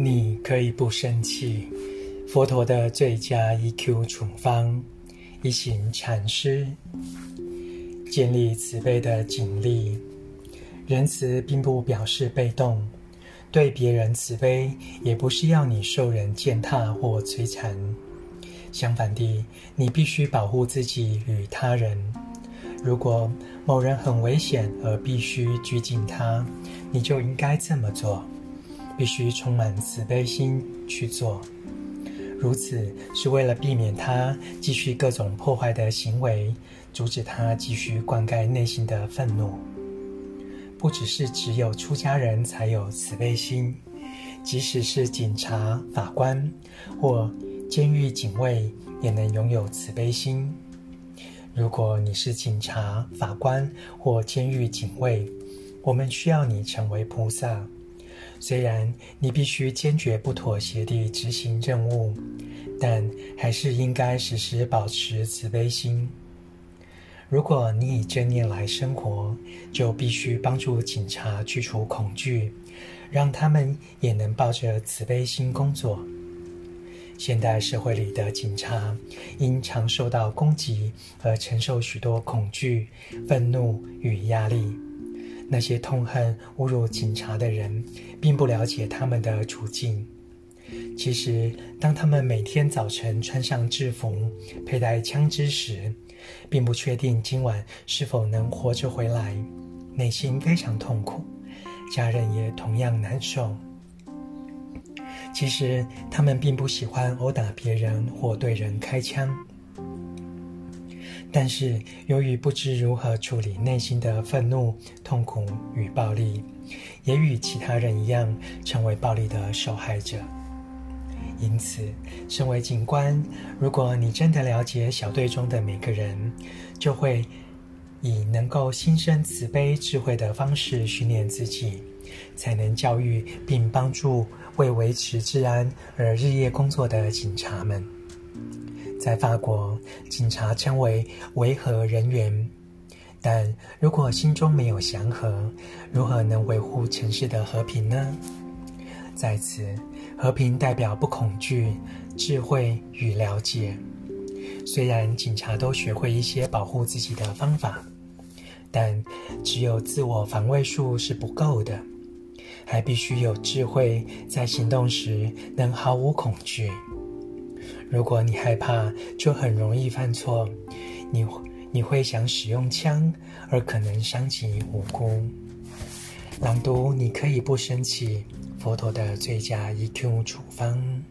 你可以不生气。佛陀的最佳 EQ 处方：一行禅师，建立慈悲的警力。仁慈并不表示被动，对别人慈悲也不是要你受人践踏或摧残。相反地，你必须保护自己与他人。如果某人很危险而必须拘禁他，你就应该这么做，必须充满慈悲心去做。如此是为了避免他继续各种破坏的行为，阻止他继续灌溉内心的愤怒。不只是只有出家人才有慈悲心，即使是警察、法官或监狱警卫也能拥有慈悲心。如果你是警察、法官或监狱警卫，我们需要你成为菩萨。虽然你必须坚决不妥协地执行任务，但还是应该时时保持慈悲心。如果你以正念来生活，就必须帮助警察去除恐惧，让他们也能抱着慈悲心工作。现代社会里的警察因常受到攻击而承受许多恐惧、愤怒与压力。那些痛恨、侮辱警察的人，并不了解他们的处境。其实，当他们每天早晨穿上制服、佩戴枪支时，并不确定今晚是否能活着回来，内心非常痛苦，家人也同样难受。其实他们并不喜欢殴打别人或对人开枪，但是由于不知如何处理内心的愤怒、痛苦与暴力，也与其他人一样成为暴力的受害者。因此，身为警官，如果你真的了解小队中的每个人，就会以能够心生慈悲、智慧的方式训练自己，才能教育并帮助为维持治安而日夜工作的警察们。在法国，警察称为维和人员，但如果心中没有祥和，如何能维护城市的和平呢？在此，和平代表不恐惧、智慧与了解。虽然警察都学会一些保护自己的方法，但只有自我防卫术是不够的。还必须有智慧，在行动时能毫无恐惧。如果你害怕，就很容易犯错。你你会想使用枪，而可能伤及无辜。朗读，你可以不生气。佛陀的最佳 EQ 处方。